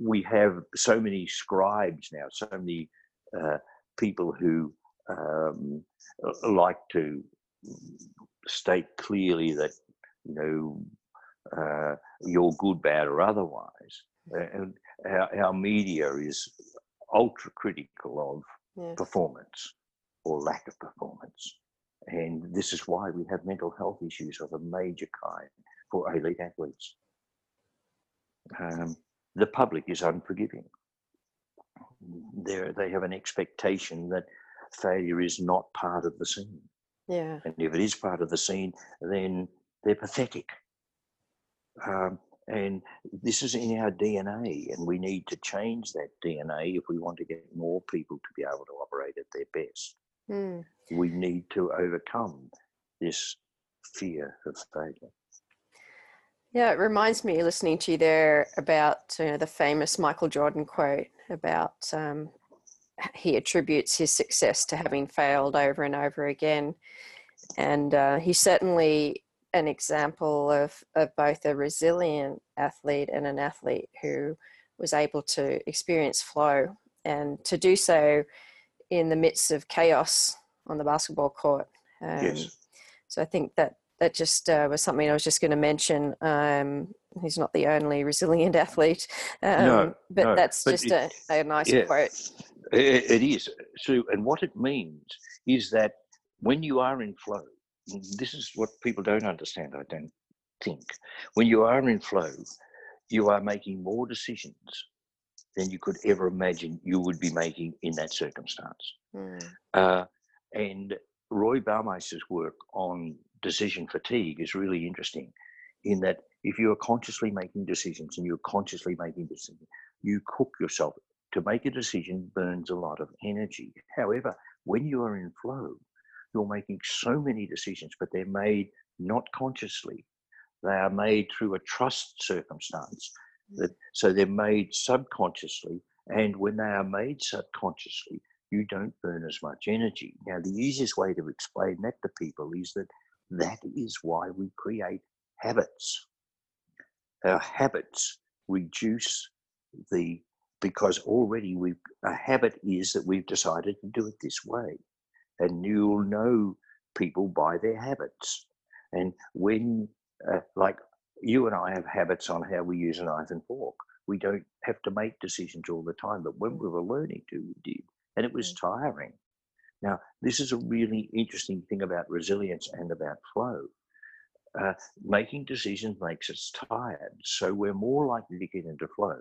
Speaker 2: we have so many scribes now, so many uh, people who um, like to state clearly that you know uh, you're good, bad, or otherwise. And our, our media is ultra critical of yes. performance or lack of performance. And this is why we have mental health issues of a major kind for elite athletes. Um, the public is unforgiving. They're, they have an expectation that failure is not part of the scene.
Speaker 1: Yeah.
Speaker 2: And if it is part of the scene, then they're pathetic. Um, and this is in our DNA, and we need to change that DNA if we want to get more people to be able to operate at their best. Mm. We need to overcome this fear of failure.
Speaker 1: Yeah, it reminds me listening to you there about you know, the famous Michael Jordan quote about um, he attributes his success to having failed over and over again. And uh, he's certainly an example of, of both a resilient athlete and an athlete who was able to experience flow and to do so in the midst of chaos on the basketball court. Um, yes. So I think that that just uh, was something I was just going to mention. Um, he's not the only resilient *laughs* athlete, um, no, but no, that's but just it, a, a, nice yeah, quote.
Speaker 2: It, it is, Sue. And what it means is that when you are in flow, this is what people don't understand, I don't think. When you are in flow, you are making more decisions than you could ever imagine you would be making in that circumstance. Mm. Uh, and Roy Baumeister's work on decision fatigue is really interesting in that if you are consciously making decisions and you're consciously making decisions, you cook yourself. To make a decision burns a lot of energy. However, when you are in flow, you're making so many decisions, but they're made not consciously. They are made through a trust circumstance mm. that, so they're made subconsciously, and when they are made subconsciously, you don't burn as much energy. Now, the easiest way to explain that to people is that that is why we create habits. Our habits reduce the because already we a habit is that we've decided to do it this way, and you'll know people by their habits. And when uh, like you and I have habits on how we use a knife and fork. We don't have to make decisions all the time, but when we were learning to, we did, and it was mm. tiring. Now, this is a really interesting thing about resilience and about flow. Uh, making decisions makes us tired, so we're more likely to get into flow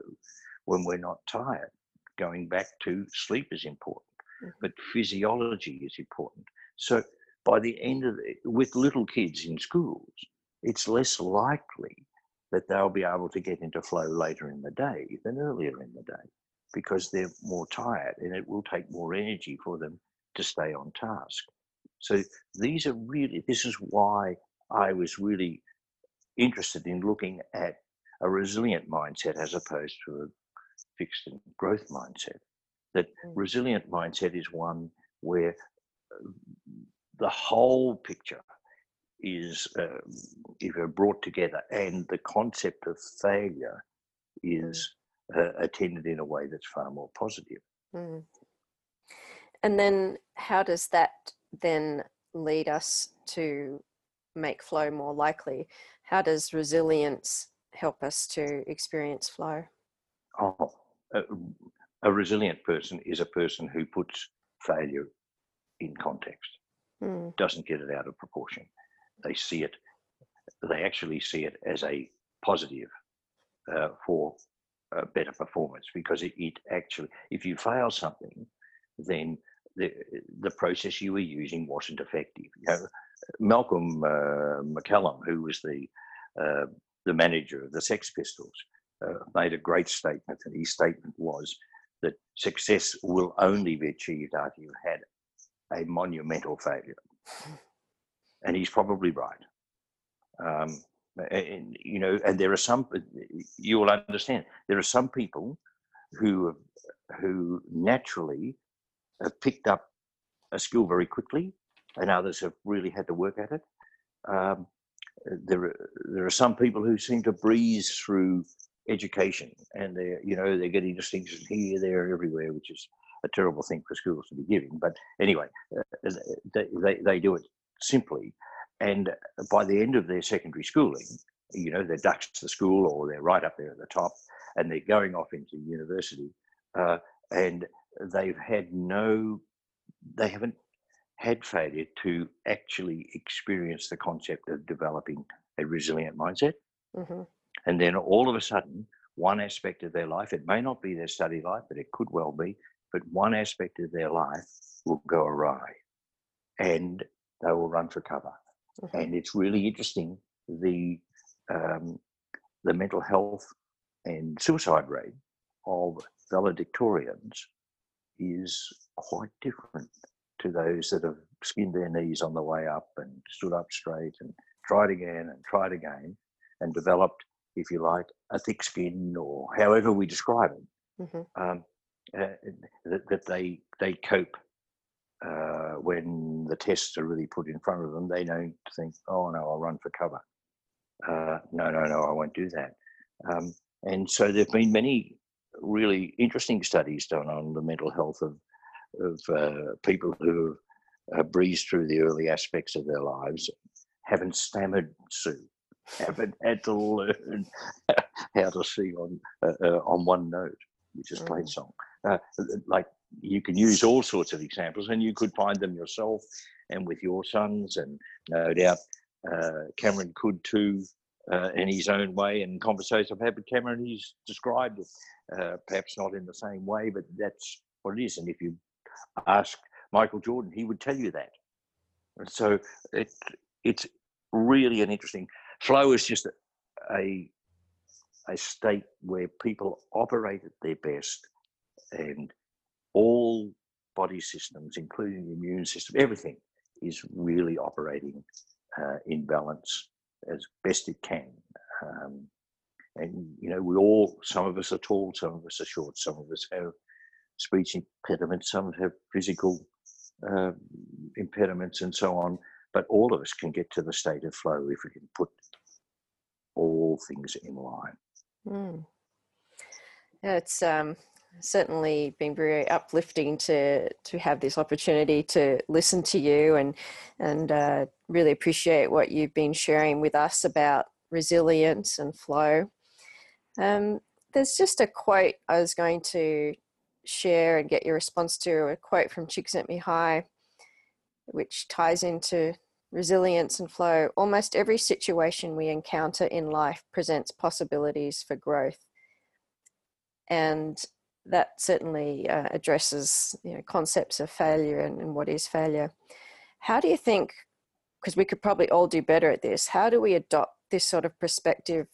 Speaker 2: when we're not tired. Going back to sleep is important. Mm-hmm. but physiology is important. So by the end of it, with little kids in schools, it's less likely that they'll be able to get into flow later in the day than earlier in the day because they're more tired and it will take more energy for them to stay on task. So these are really, this is why I was really interested in looking at a resilient mindset as opposed to a fixed and growth mindset. That mm. resilient mindset is one where uh, the whole picture is uh, brought together and the concept of failure is mm. uh, attended in a way that's far more positive. Mm.
Speaker 1: And then how does that then lead us to make flow more likely? How does resilience help us to experience flow?
Speaker 2: Oh, a, a resilient person is a person who puts failure in context, mm. doesn't get it out of proportion. They see it, they actually see it as a positive uh, for better performance because it, it actually, if you fail something, then the, the process you were using wasn't effective. You know, Malcolm uh, McLaren, who was the uh, the manager of the Sex Pistols, uh, made a great statement, and his statement was that success will only be achieved after you've had a monumental failure, and he's probably right. Um, and, you know, and there are some you will understand. There are some people who who naturally have picked up a skill very quickly, and others have really had to work at it. Um, there, there are some people who seem to breeze through education, and they're you know they're getting distinctions here, there, everywhere, which is a terrible thing for schools to be giving. But anyway, uh, they, they, they do it simply, and by the end of their secondary schooling, you know they're ducks to school or they're right up there at the top, and they're going off into university, uh, and they've had no, they haven't had failure to actually experience the concept of developing a resilient mindset. Mm-hmm. And then all of a sudden, one aspect of their life, it may not be their study life, but it could well be, but one aspect of their life will go awry and they will run for cover. Mm-hmm. And it's really interesting the um, the mental health and suicide rate of valedictorians is quite different to those that have skinned their knees on the way up and stood up straight and tried again and tried again and developed, if you like, a thick skin or however we describe it, mm-hmm. um, uh, that, that, they they cope uh, when the tests are really put in front of them. They don't think, oh no, I'll run for cover. Uh, no, no, no, I won't do that. Um, and so there've been many really interesting studies done on the mental health of of uh, people who have breezed through the early aspects of their lives, haven't stammered Sue, haven't had to learn *laughs* how to sing on uh, uh, on one note, which is plain mm. song. Uh, like you can use all sorts of examples, and you could find them yourself and with your sons, and no doubt uh, Cameron could too. Uh, in his own way, and conversations I've had with Cameron, he's described it uh, perhaps not in the same way, but that's what it is. And if you ask Michael Jordan, he would tell you that. And so it it's really an interesting flow is just a a state where people operate at their best and all body systems, including the immune system, everything is really operating uh, in balance as best it can. Um, and you know we all some of us are tall some of us are short some of us have speech impediments some have physical uh, impediments and so on but all of us can get to the state of flow if we can put all things in line mm.
Speaker 1: it's um, certainly been very uplifting to to have this opportunity to listen to you and and uh, really appreciate what you've been sharing with us about resilience and flow. Um, there's just a quote I was going to share and get your response to a quote from Csikszentmihalyi, which ties into resilience and flow. Almost every situation we encounter in life presents possibilities for growth. And that certainly uh, addresses you know, concepts of failure and, and what is failure. How do you think, because we could probably all do better at this, how do we adopt this sort of perspective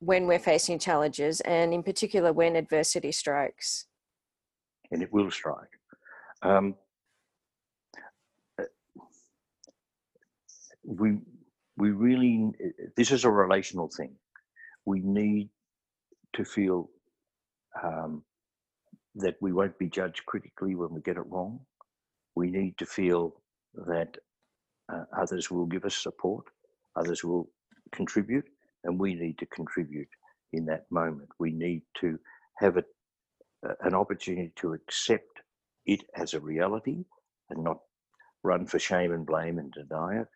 Speaker 1: when we're facing challenges and in particular when adversity strikes?
Speaker 2: And it will strike. Um, we we really this is a relational thing. We need to feel um, that we won't be judged critically when we get it wrong. We need to feel that uh, others will give us support, others will contribute, and we need to contribute in that moment. We need to have a, uh, an opportunity to accept it as a reality and not run for shame and blame and deny it.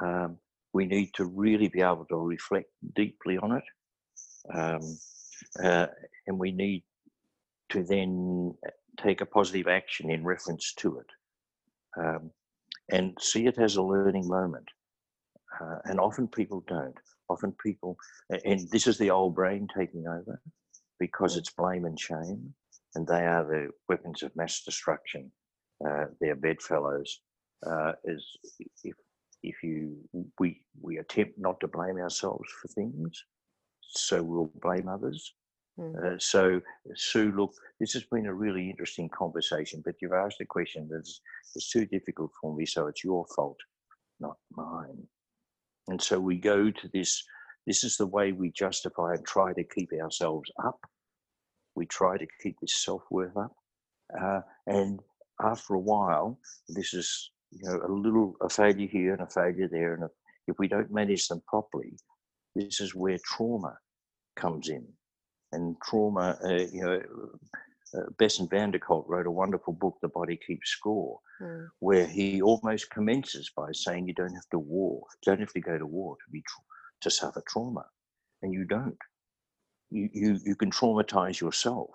Speaker 2: Um, we need to really be able to reflect deeply on it. Um, uh, and we need to then take a positive action in reference to it um, and see it as a learning moment. Uh, and often people don't. Often people, and this is the old brain taking over because it's blame and shame, and they are the weapons of mass destruction. Uh, they're bedfellows. Uh, is if if you we we attempt not to blame ourselves for things, so we'll blame others. Mm. Uh, so, Sue, look, this has been a really interesting conversation, but you've asked a question that's, that's too difficult for me, so it's your fault, not mine. And so we go to this, this is the way we justify and try to keep ourselves up. We try to keep this self worth up. Uh, and after a while, this is you know a little a failure here and a failure there, and if we don't manage them properly, this is where trauma comes in and trauma. Uh, you know, uh, Bessel van der Kolk wrote a wonderful book, The Body Keeps Score, mm. where he almost commences by saying you don't have to war, you don't have to go to war to be to suffer trauma, and you don't. You you you can traumatize yourself.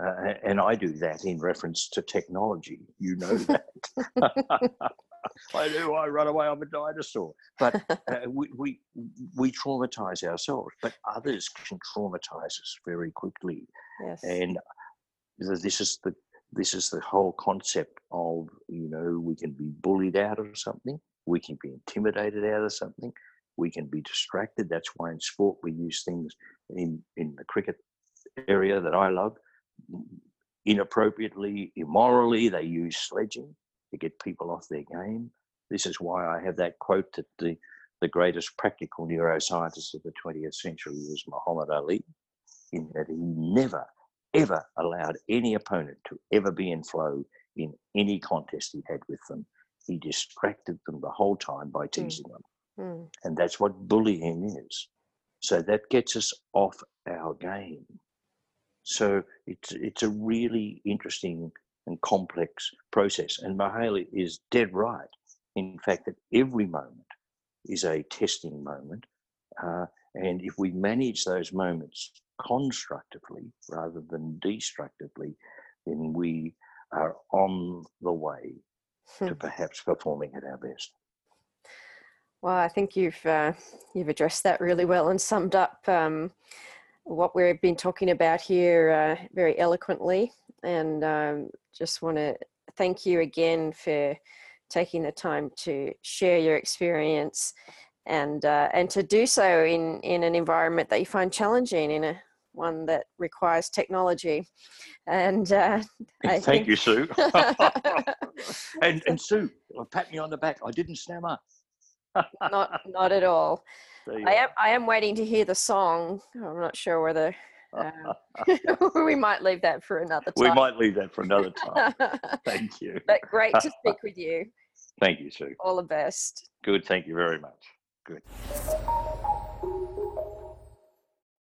Speaker 2: Uh, and I do that in reference to technology. You know *laughs* that. *laughs* I do. I run away. I'm a dinosaur. But uh, *laughs* we, we we traumatize ourselves, but others can traumatize us very quickly. Yes. And this is the this is the whole concept of you know we can be bullied out of something, we can be intimidated out of something, we can be distracted. That's why in sport we use things in in the cricket area that I love inappropriately, immorally. They use sledging to get people off their game. This is why I have that quote that the, the greatest practical neuroscientist of the 20th century was Muhammad Ali, in that he never, ever allowed any opponent to ever be in flow in any contest he had with them. He distracted them the whole time by hmm. teasing mm. them. Mm. And that's what bullying is. So that gets us off our game. So it's it's a really interesting and complex process. And Mihaly is dead right, in fact, that every moment is a testing moment. Uh, and if we manage those moments constructively rather than destructively, then we are on the way to hmm. perhaps performing at our best.
Speaker 1: Well, I think you've uh, you've addressed that really well and summed up um, what we've been talking about here uh, very eloquently. And um, just want to thank you again for taking the time to share your experience and uh, and to do so in in an environment that you find challenging in a one that requires technology. And uh,
Speaker 2: thank think... you sue. *laughs* And and sue pat me on the back. I didn't stammer
Speaker 1: not not at all I am I am waiting to hear the song. I'm not sure whether um, *laughs* *laughs* we might leave that for another time.
Speaker 2: We might leave that for another time. *laughs* Thank you.
Speaker 1: But great to speak with you.
Speaker 2: Thank you, Sue.
Speaker 1: All the best.
Speaker 2: Good. Thank you very much. Good.